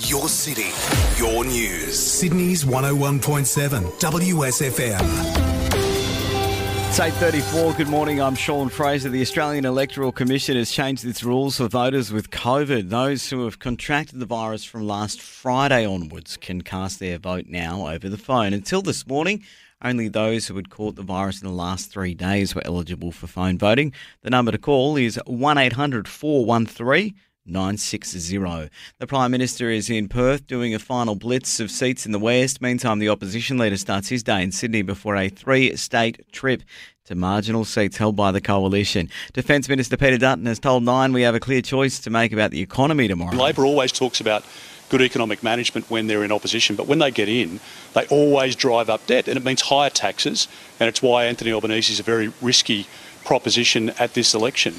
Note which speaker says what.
Speaker 1: Your city, your news. Sydney's 101.7 WSFM.
Speaker 2: It's 8.34. Good morning. I'm Sean Fraser. The Australian Electoral Commission has changed its rules for voters with COVID. Those who have contracted the virus from last Friday onwards can cast their vote now over the phone. Until this morning, only those who had caught the virus in the last three days were eligible for phone voting. The number to call is 1800 413 960. The Prime Minister is in Perth doing a final blitz of seats in the West. Meantime, the opposition leader starts his day in Sydney before a three state trip to marginal seats held by the coalition. Defence Minister Peter Dutton has told Nine we have a clear choice to make about the economy tomorrow.
Speaker 3: Labor always talks about good economic management when they're in opposition, but when they get in, they always drive up debt, and it means higher taxes, and it's why Anthony Albanese is a very risky proposition at this election.